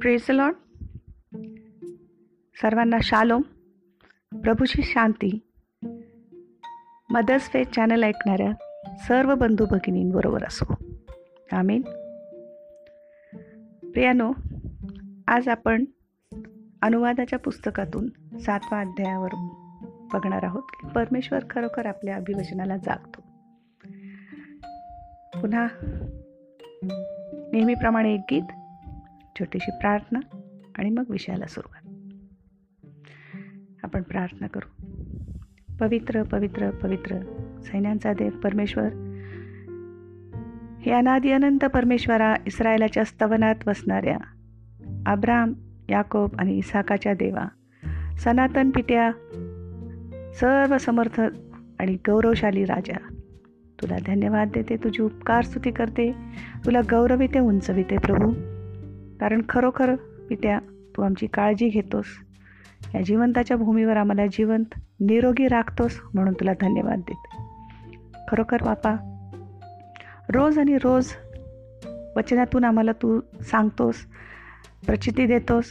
प्रेसलॉन सर्वांना शालोम प्रभूची शांती मदर्स फेथ चॅनल ऐकणाऱ्या सर्व बंधू भगिनींबरोबर असो आमीन प्रियानो आज आपण अनुवादाच्या पुस्तकातून सातवा अध्यायावर बघणार आहोत की परमेश्वर खरोखर आपल्या अभिवचनाला जागतो. पुन्हा नेहमीप्रमाणे एक गीत छोटीशी प्रार्थना आणि मग विषयाला सुरुवात. आपण प्रार्थना करू. पवित्र पवित्र पवित्र सैन्यांचा देव परमेश्वर हे अनादी अनंत परमेश्वरा इस्रायलाच्या स्तवनात वसणाऱ्या अब्राम याकोब आणि इसाकाच्या देवा सनातन पित्या सर्व समर्थ आणि गौरवशाली राजा तुला धन्यवाद देते तुझी उपकार स्तुती करते तुला गौरविते उंचविते प्रभू. कारण खरोखर पित्या तू आमची काळजी घेतोस. या जिवंताच्या भूमीवर आम्हाला जिवंत निरोगी राखतोस म्हणून तुला धन्यवाद देत. खरोखर बापा रोज आणि रोज वचनातून आम्हाला तू सांगतोस प्रचिती देतोस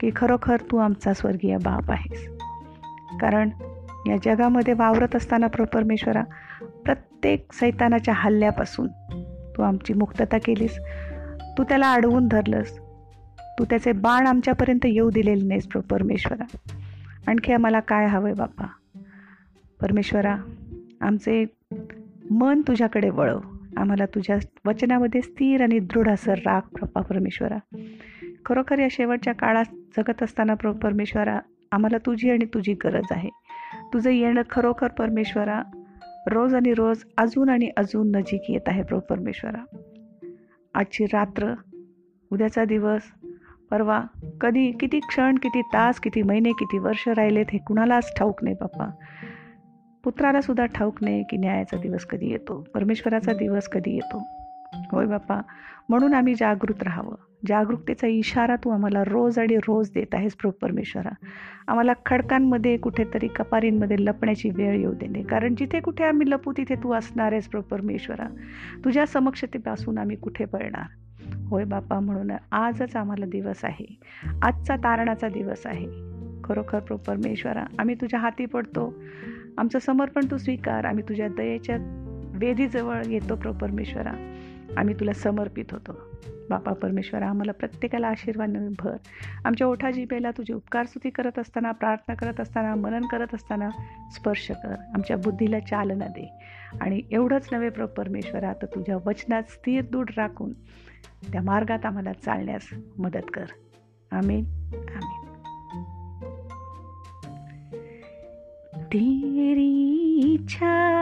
की खरोखर तू आमचा स्वर्गीय बाप आहेस. कारण या जगामध्ये वावरत असताना प्र परमेश्वरा प्रत्येक सैतानाच्या हल्ल्यापासून तू आमची मुक्तता केलीस. तू त्याला अडवून धरलंस. तू त्याचे बाण आमच्यापर्यंत येऊ दिलेले नाहीस प्र परमेश्वरा. आणखी आम्हाला काय हवं आहे बाप्पा? परमेश्वरा आमचे मन तुझ्याकडे वळव. आम्हाला तुझ्या वचनामध्ये स्थिर आणि दृढ असं राग प्रपा परमेश्वरा. खरोखर या शेवटच्या काळात जगत असताना प्र परमेश्वरा आम्हाला तुझी आणि तुझी गरज आहे. तुझं येणं खरोखर परमेश्वरा रोज आणि रोज अजून आणि अजून नजीक येत आहे प्र परमेश्वरा. आजची रात्र उद्याचा दिवस परवा कधी किती क्षण किती तास किती महिने किती वर्ष राहिलेत हे कुणालाच ठाऊक नाही बाप्पा. पुत्राला सुद्धा ठाऊक नाही की न्यायाचा दिवस कधी येतो परमेश्वराचा दिवस कधी येतो. होय बाप्पा म्हणून आम्ही जागृत राहावं. जागरूकतेचा इशारा तू आम्हाला रोज आणि रोज देत आहेस प्रभू परमेश्वरा. आम्हाला खडकांमध्ये कुठेतरी कपारींमध्ये लपण्याची वेळ येऊ देणे कारण जिथे कुठे आम्ही लपू तिथे तू असणार आहेस प्रभू परमेश्वरा. तुझ्या समक्षतेपासून आम्ही कुठे पळणार? होय बापा म्हणून आजच आम्हाला दिवस आहे. आजचा तारणाचा दिवस आहे. खरोखर प्रो परमेश्वरा आम्ही तुझ्या हाती पडतो. आमचं समर्पण तू स्वीकार. आम्ही तुझ्या दयेच्या वेदीजवळ येतो प्रो परमेश्वरा. आम्ही तुला समर्पित होतो. बापा परमेश्वरा आम्हाला प्रत्येकाला आशीर्वाद भर. आमच्या ओठा जिभेला तुझी उपकारस्तुती करत असताना प्रार्थना करत असताना मनन करत असताना स्पर्श कर. आमच्या बुद्धीला चालना दे. आणि एवढंच नव्हे प्र परमेश्वरा तर तुझ्या वचनात स्थिर दूढ राखून त्या मार्गात आम्हाला चालण्यास मदत कर. आमीन. आमीन. तेरी इच्छा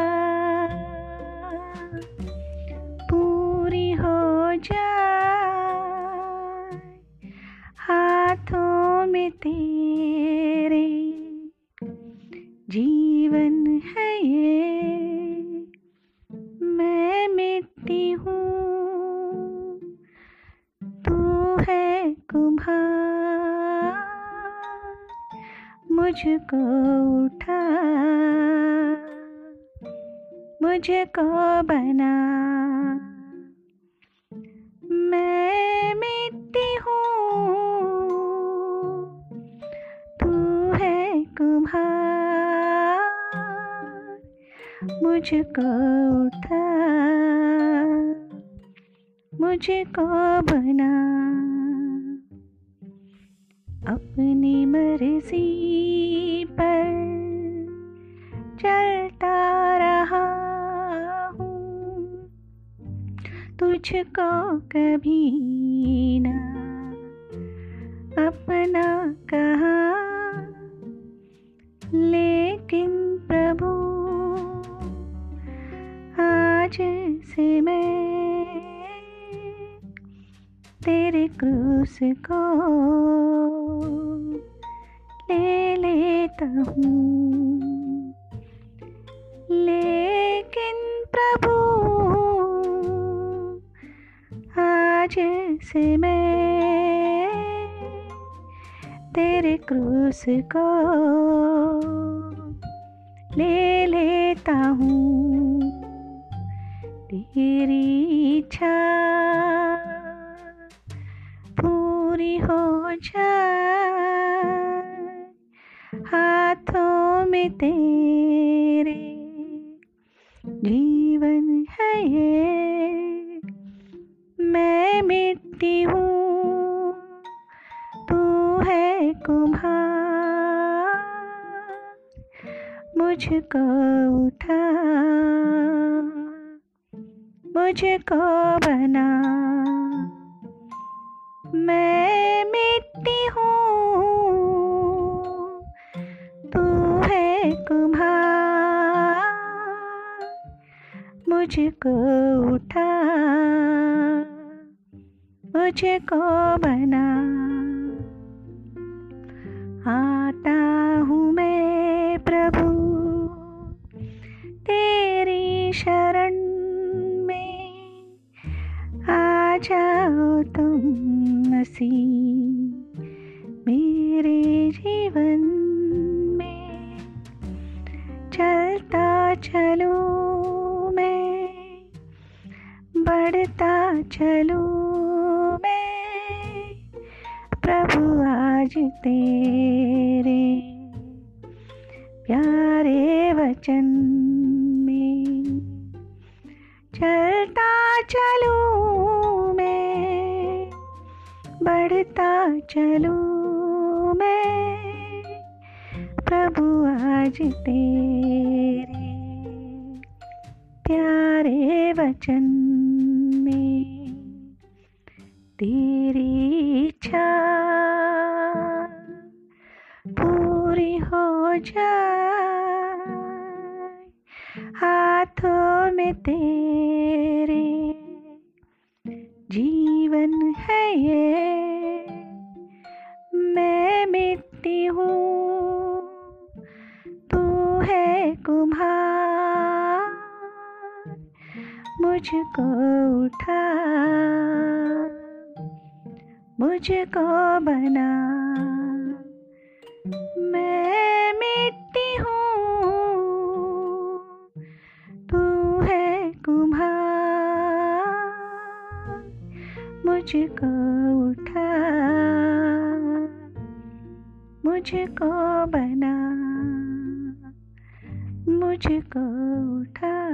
पूरी हो जा मुझको उठा। मुझको बना। मैं मिट्टी हूँ। तू है कुम्हार मुझको उठा। मुझको बना। अपनी पर चलता रहा हूँ। तुझको कभी ना अपना कहा। लेकिन प्रभु, आज से मैं तेरे क्रूस को लेता हूँ लेकिन प्रभु, आज से मैं तेरे क्रूस को ले लेता हूँ। तेरी इच्छा पूरी हो जाए में तेरे जीवन है ये। मैं मिट्टी हूँ तू है कुम्हार। मुझको उठा मुझको बना। मैं मिट्टी हूँ तुम्हा मुझको उठा। मुझको बना। आता हूँ मैं प्रभु। तेरी शरण में आ जाओ तुम मसीह। मेरे जीवन चलो मैं बढ़ता चलू मैं प्रभु आज तेरे प्यारे वचन में चलता चलो बढ़ता चलूं मैं प्रभु आज तेरे प्यारे वचन में तेरी इच्छा पूरी हो जाए। हाथों में तेरे जीवन है ये मुझको उठा। मुझको बना। मैं मिट्टी हूँ। तू है कुम्हार। मुझको उठा। मुझको बना। मुझको उठा।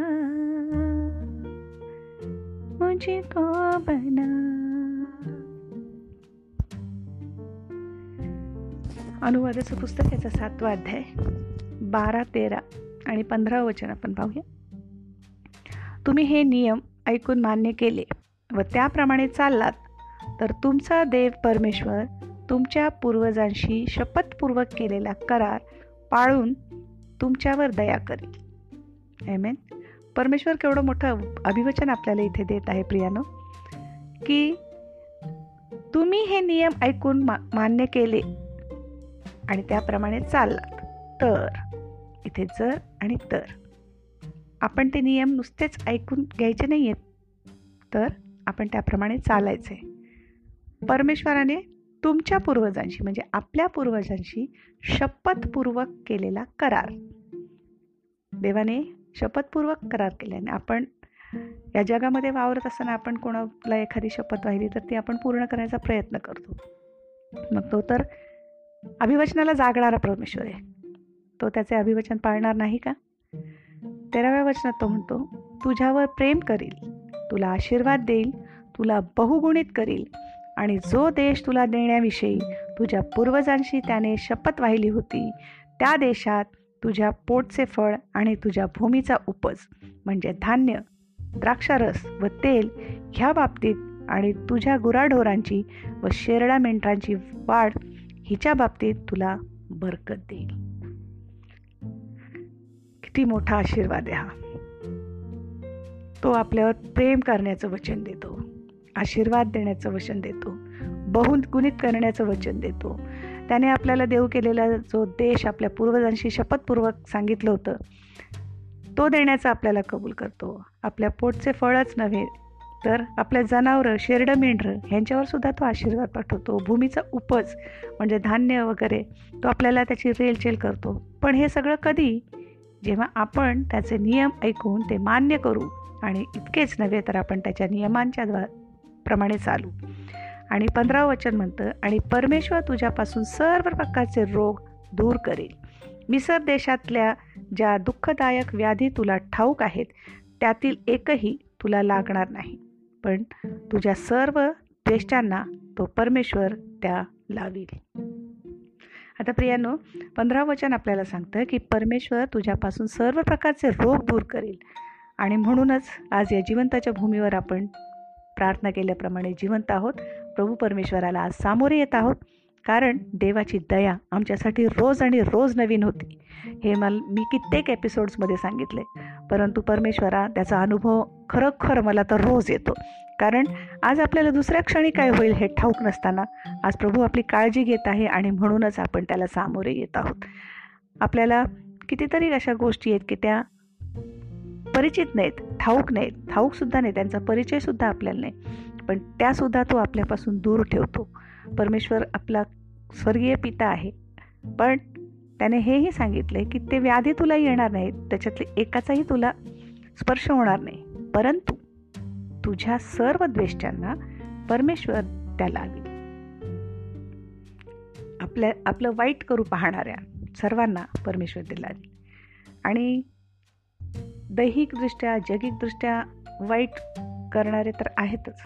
मुझको बना। अनुवादाचं पुस्तक याचा सातवा अध्याय बारा तेरा आणि पंधरा वचन आपण पाहूया. तुम्ही हे नियम ऐकून मान्य केले व त्याप्रमाणे चाललात तर तुमचा देव परमेश्वर तुमच्या पूर्वजांशी शपथपूर्वक केलेला करार पाळून तुमच्यावर दया करेल. एमेन परमेश्वर केवढं मोठं अभिवचन आपल्याला इथे देत आहे प्रियानो की तुम्ही हे नियम ऐकून मा मान्य केले आणि त्याप्रमाणे चाललात. तर इथे जर आणि तर. आपण ते नियम नुसतेच ऐकून घ्यायचे नाही आहेत तर आपण त्याप्रमाणे चालायचे. परमेश्वराने तुमच्या पूर्वजांशी म्हणजे आपल्या पूर्वजांशी शपथपूर्वक केलेला करार. देवाने शपथपूर्वक करार केल्याने आपण या जगामध्ये वावरत असताना आपण कोणाला एखादी शपथ वाहिली तर ती आपण पूर्ण करण्याचा प्रयत्न करतो. मग तो तर अभिवचनाला जागणारा परमेश्वर आहे. तो त्याचे अभिवचन पाळणार नाही का? तेराव्या वचनात तो म्हणतो तुझ्यावर प्रेम करील तुला आशीर्वाद देईल तुला बहुगुणित करील आणि जो देश तुला देण्याविषयी तुझ्या पूर्वजांशी त्याने शपथ वाहिली होती त्या देशात तुझ्या पोटचे फळ आणि तुझ्या भूमीचा उपज म्हणजे धान्य द्राक्षारस व तेल ह्या बाबतीत आणि तुझ्या गुराढोरांची व शेरडा मेंढरांची वाढ हिच्या बाबतीत तुला बरकत देईल. किती मोठा आशीर्वाद आहे हा. तो आपल्यावर प्रेम करण्याचं वचन देतो आशीर्वाद देण्याचं वचन देतो बहुगुणित करण्याचं वचन देतो त्याने आपल्याला देऊ केलेला जो देश आपल्या पूर्वजांशी शपथपूर्वक सांगितलं होतं तो देण्याचा आपल्याला कबूल करतो. आपल्या पोटचे फळच नव्हे तर आपल्या जनावरं शेरडं मेंढरं ह्यांच्यावर सुद्धा तो आशीर्वाद पाठवतो. भूमीचा उपज म्हणजे धान्य वगैरे तो आपल्याला त्याची रेलचेल करतो. पण हे सगळं कधी? जेव्हा आपण त्याचे नियम ऐकून ते मान्य करू आणि इतकेच नव्हे तर आपण त्याच्या नियमांच्या द्वा प्रमाणे चालू. आणि पंधरावं वचन म्हणतं आणि परमेश्वर तुझ्यापासून सर्व प्रकारचे रोग दूर करेल. मिसर देशातल्या ज्या दुःखदायक व्याधी तुला ठाऊक आहेत त्यातील एकही तुला लागणार नाही. पण तुझ्या सर्व ज्येष्ठांना तो परमेश्वर त्या लावील. आता प्रियानो पंधरा वचन आपल्याला सांगतं की परमेश्वर तुझ्यापासून सर्व प्रकारचे रोग दूर करेल. आणि म्हणूनच आज या जिवंताच्या भूमीवर आपण प्रार्थना केल्याप्रमाणे जिवंत आहोत. प्रभू परमेश्वराला आज सामोरे येत आहोत. कारण देवाची दया आमच्यासाठी रोज आणि रोज नवीन होती. हे मला मी कित्येक एपिसोड्समध्ये सांगितले. परंतु परमेश्वरा त्याचा अनुभव खरोखर मला तर रोज येतो. कारण आज आपल्याला दुसऱ्या क्षणी काय होईल हे ठाऊक नसताना आज प्रभू आपली काळजी घेत आहे आणि म्हणूनच आपण त्याला सामोरे येत आहोत. आपल्याला कितीतरी अशा गोष्टी आहेत की त्या परिचित नाहीत ठाऊक नाहीत. ठाऊकसुद्धा नाही त्यांचा परिचयसुद्धा आपल्याला नाही. पण त्यासुद्धा तो आपल्यापासून दूर ठेवतो. परमेश्वर आपला स्वर्गीय पिता आहे. पण त्याने हेही सांगितले की ते व्याधी तुला येणार नाहीत. त्याच्यातले एकाचाही तुला स्पर्श होणार नाही. परंतु तुझ्या सर्व द्वेष्ट्यांना परमेश्वर त्या लागेल आपल्या आपलं वाईट करू पाहणाऱ्या सर्वांना परमेश्वर ते लागेल आणि दैहिकदृष्ट्या जगिकदृष्ट्या वाईट करणारे तर आहेतच.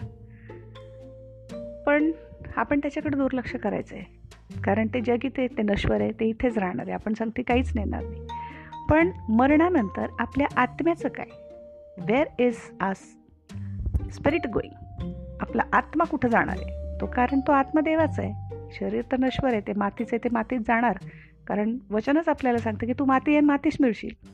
पण आपण त्याच्याकडे दुर्लक्ष करायचं आहे कारण ते जग इथे ते नश्वर आहे ते इथेच राहणार आहे. आपण सांगते काहीच नेणार नाही. पण मरणानंतर आपल्या आत्म्याचं काय? Where is our spirit going आपला आत्मा कुठं जाणार आहे? तो कारण तो आत्मदेवाचा आहे. शरीर तर नश्वर आहे ते मातीचं आहे ते मातीत जाणार. कारण वचनच आपल्याला सांगतं की तू माती आहे मातीच मिळशील.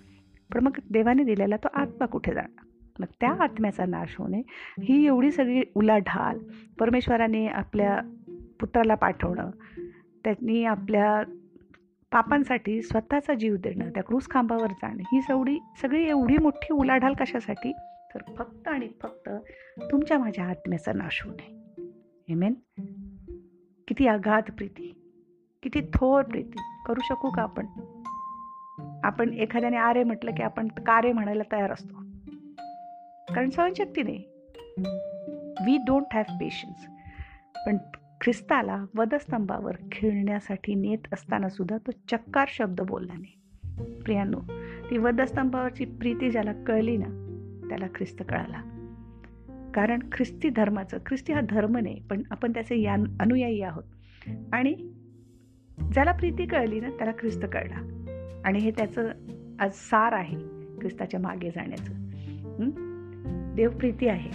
पण मग देवाने दिलेला तो आत्मा कुठे जाणार? मग त्या आत्म्याचा नाश होणे ही एवढी सगळी उलाढाल परमेश्वराने आपल्या पुत्राला पाठवणं त्यांनी आपल्या पापांसाठी स्वतःचा जीव देणं त्या क्रूस खांबावर जाणं ही सवडी सगळी एवढी मोठी उलाढाल कशासाठी? तर फक्त आणि फक्त तुमच्या माझ्या आत्म्याचा नाश होऊ नये हेमेन किती अगाध प्रीती किती थोर प्रीती करू शकू का आपण? आपण एखाद्याने आरे म्हटलं की आपण कारे म्हणायला तयार असतो. कारण सहनशक्ती नाही. वी डोंट हॅव पेशन्स पण ख्रिस्ताला वधस्तंभावर खेळण्यासाठी नेत असताना सुद्धा तो चक्कार शब्द बोलला नाही. प्रियानो ती वधस्तंभावरची प्रीती ज्याला कळली ना त्याला ख्रिस्त कळाला. कारण ख्रिस्ती धर्माचं ख्रिस्ती हा धर्म नाही पण आपण त्याचे या अनुयायी आहोत. आणि ज्याला प्रीती कळली ना त्याला ख्रिस्त कळला. आणि हे त्याचं आज सार आहे ख्रिस्ताच्या मागे जाण्याचं. देवप्रीती आहे.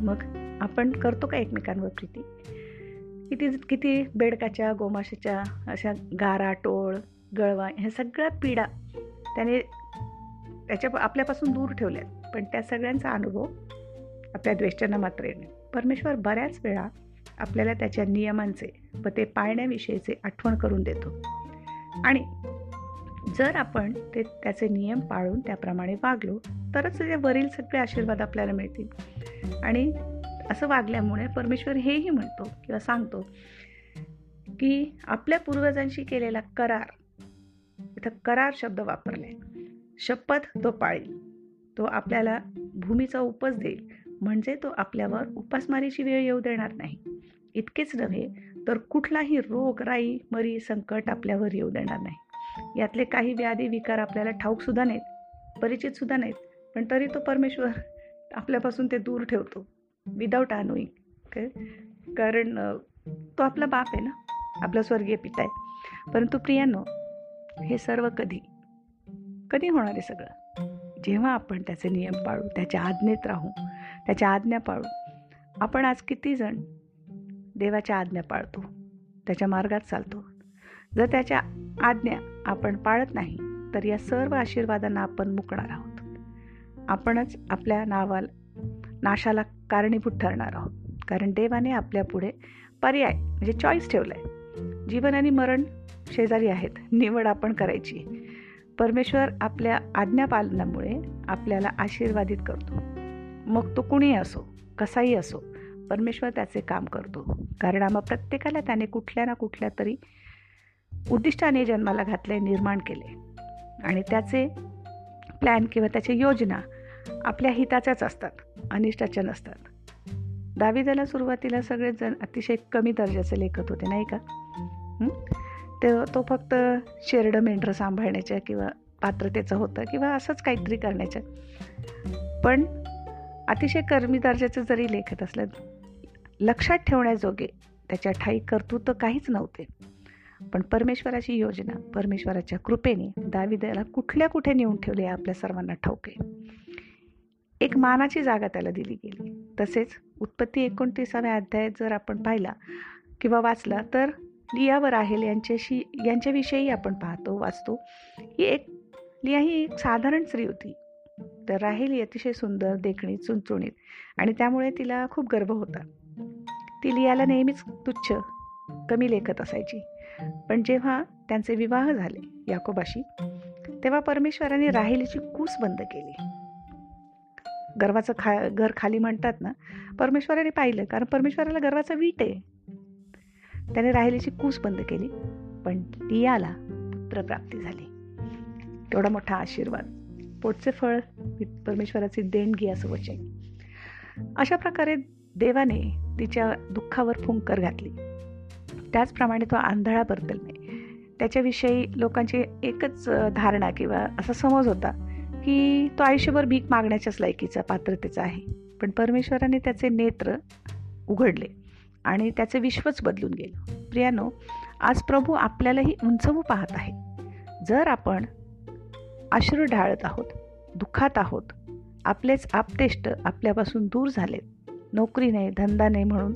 मग आपण करतो का एकमेकांवर प्रीती? किती किती बेडकाच्या गोमाशाच्या अशा गारा टोळ गळवा ह्या सगळ्या पीडा त्याने त्याच्या आपल्यापासून दूर ठेवल्यात. पण त्या सगळ्यांचा अनुभव आपल्या द्वेष्टांना मात्र येणे परमेश्वर बऱ्याच वेळा आपल्याला त्याच्या नियमांचे व ते पाळण्याविषयीचे आठवण करून देतो. आणि जर आपण ते त्याचे नियम पाळून त्याप्रमाणे वागलो तरच ते वरील सगळे आशीर्वाद आपल्याला मिळतील. आणि असं वागल्यामुळे परमेश्वर हेही म्हणतो किंवा सांगतो की आपल्या पूर्वजांशी केलेला करार इथं करार शब्द वापरले. शपथ तो पाळी तो आपल्याला भूमीचा उपस देईल. म्हणजे तो आपल्यावर उपासमारीची वेळ येऊ देणार नाही. इतकेच नव्हे तर कुठलाही रोग राई मरी संकट आपल्यावर येऊ देणार नाही. यातले काही व्याधी विकार आपल्याला ठाऊकसुद्धा नाहीत परिचितसुद्धा नाहीत. पण तरी तो परमेश्वर आपल्यापासून ते दूर ठेवतो विदाऊट अनोईंग काय कारण तो आपला बाप आहे ना आपला स्वर्गीय पिता आहे. परंतु प्रियानो हे सर्व कधी कधी होणार आहे सगळं? जेव्हा आपण त्याचे नियम पाळू त्याच्या आज्ञेत राहू त्याच्या आज्ञा पाळू आपण आज किती जण देवाच्या आज्ञा पाळतो त्याच्या मार्गात चालतो? जर त्याच्या आज्ञा आपण पाळत नाही तर या सर्व आशीर्वादांना आपण मुकणार आहोत. आपणच आपल्या नावाला नाशाला कारणीभूत ठरणार आहोत. कारण देवाने आपल्या पुढे पर्याय म्हणजे चॉईस ठेवलं आहे जीवन आणि मरण शेजारी आहेत. निवड आपण करायची. परमेश्वर आपल्या आज्ञापालनामुळे आपल्याला आशीर्वादित करतो. मग तो कुणीही असो कसाही असो परमेश्वर त्याचे काम करतो. कारण आम्हा प्रत्येकाला त्याने कुठल्या ना कुठल्या तरी उद्दिष्टाने जन्माला घातले निर्माण केले आणि त्याचे प्लॅन किंवा त्याची योजना आपल्या हिताच्याच असतात अनिष्टाच्या नसतात. दाविदाला सुरुवातीला सगळेच जण अतिशय कमी दर्जाचे लेखत होते नाही का? ते तो फक्त शेरडं मेंढरं सांभाळण्याच्या किंवा पात्रतेचं होतं किंवा असंच काहीतरी करण्याचं पण अतिशय कर्मी दर्जाचं जरी लेखत असलं लक्षात ठेवण्याजोगे त्याच्या ठाई कर्तृत्व काहीच नव्हते. पण परमेश्वराची योजना परमेश्वराच्या कृपेने दाविदाला कुठल्या कुठे नेऊन ठेवले आपल्या सर्वांना ठाऊके एक मानाची जागा त्याला दिली गेली. तसेच उत्पत्ती एकोणतीसाव्या अध्यायात जर आपण पाहिला किंवा वाचला तर लिया व राहेल यांच्याशी यांच्याविषयी आपण पाहतो वाचतो. ही एक लिया ही एक साधारण स्त्री होती. तर राहेल ही अतिशय सुंदर देखणी चुणचुणीत आणि त्यामुळे तिला खूप गर्व होता. ती लियाला नेहमीच तुच्छ कमी लेखत असायची. पण जेव्हा त्यांचे विवाह झाले याकोबाशी तेव्हा परमेश्वराने राहिलीची कूस बंद केली. गर्वाचं खा घर खाली म्हणतात ना परमेश्वराने पाहिलं कारण परमेश्वराला गर्वाचा वीट आहे. त्याने राहिलीची कूस बंद केली पण लियाला पुत्रप्राप्ती झाली. तेवढा मोठा आशीर्वाद पोटचे फळ परमेश्वराची देणगी असं वचन. अशा प्रकारे देवाने तिच्या दुःखावर फुंकर घातली. त्याचप्रमाणे तो आंधळा नाही त्याच्याविषयी लोकांची एकच धारणा किंवा असा समज होता की तो आयुष्यभर भीक मागण्याच्याच लायकीचा पात्रतेचा आहे. पण परमेश्वराने त्याचे नेत्र उघडले आणि त्याचे विश्वच बदलून गेलं. प्रियानो आज प्रभू आपल्यालाही उंचवू पाहत आहे. जर आपण अश्रू ढाळत आहोत दुःखात आहोत आपलेच आपतेष्ट आपल्यापासून दूर झालेत नोकरी नाही धंदा नाही म्हणून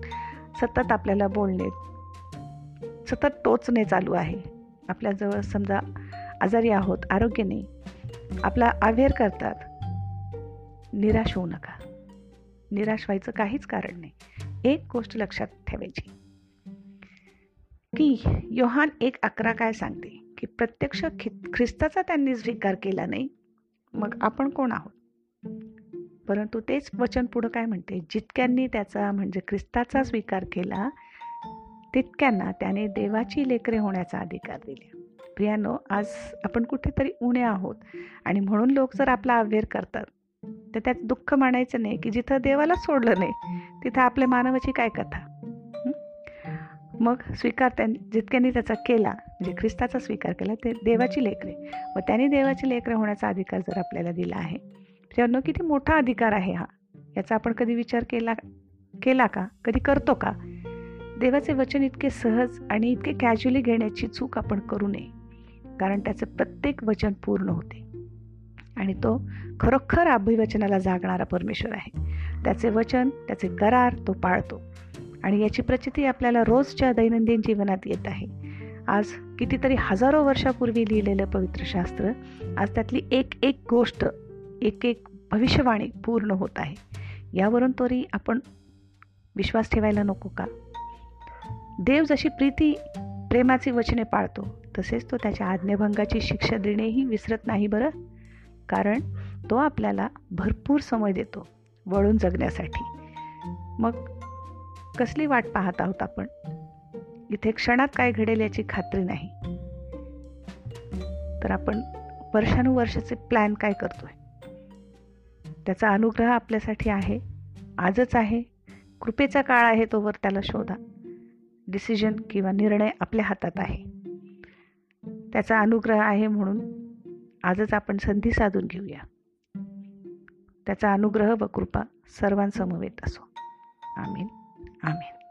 सतत आपल्याला बोलणे सतत टोचणे चालू आहे. आपल्याजवळ समजा आजारी आहोत आरोग्य नाही आपला अवेअर करतात. निराश होऊ नका. निराश व्हायचं काहीच कारण नाही. एक गोष्ट लक्षात ठेवायची. की योहान एक अकरा काय सांगते? की प्रत्यक्ष ख्रिस्ताचा त्यांनी स्वीकार केला नाही मग आपण कोण आहोत? परंतु तेच वचन पुढं काय म्हणते? जितक्यांनी त्याचा म्हणजे ख्रिस्ताचा स्वीकार केला तितक्यांना त्याने देवाची लेकरे होण्याचा अधिकार दिला. प्रियानो आज आपण कुठेतरी उणे आहोत. आणि म्हणून लोक जर आपला अवेअर करतात तर त्यात दुःख मानायचं नाही की जिथं देवाला सोडलं नाही तिथं आपल्या मानवाची काय कथा? मग स्वीकार त्यां जितक्यांनी त्याचा केला म्हणजे ख्रिस्ताचा स्वीकार केला ते देवाची लेकरे. व त्यांनी देवाची लेकरे होण्याचा अधिकार जर आपल्याला दिला आहे. त्यानं किती मोठा अधिकार आहे हा? याचा आपण कधी विचार केला केला का? कधी करतो का? देवाचे वचन इतके सहज आणि इतके कॅज्युअली घेण्याची चूक आपण करू नये. कारण त्याचं प्रत्येक वचन पूर्ण होते. आणि तो खरोखर अभिवचनाला जागणारा परमेश्वर आहे. त्याचे वचन त्याचे करार तो पाळतो. आणि याची प्रचिती आपल्याला रोजच्या दैनंदिन जीवनात येत आहे. आज कितीतरी हजारो वर्षापूर्वी लिहिलेलं पवित्र शास्त्र आज त्यातली एक एक गोष्ट एक एक भविष्यवाणी पूर्ण होत आहे. यावरून तरी आपण विश्वास ठेवायला नको का? देव जशी प्रीती प्रेमाची वचने पाळतो तसेच तो त्याच्या आज्ञाभंगाची शिक्षा देणेही विसरत नाही बरं? कारण तो आपल्याला भरपूर समय देतो वळून जगण्यासाठी. मग कसली वाट पाहत आहोत आपण? इथे क्षणात काय घडेल याची खात्री नाही. तर आपण वर्षानुवर्षाचे प्लॅन काय करतोय? त्याचा अनुग्रह आपल्यासाठी आहे आजच आहे कृपेचा काळ आहे तोवर त्याला शोधा. डिसिजन किंवा निर्णय आपल्या हातात आहे. त्याचा अनुग्रह आहे म्हणून आजच आपण संधी साधून घेऊया. त्याचा अनुग्रह व कृपा सर्वांसमवेत असो. आमीन. आमीन.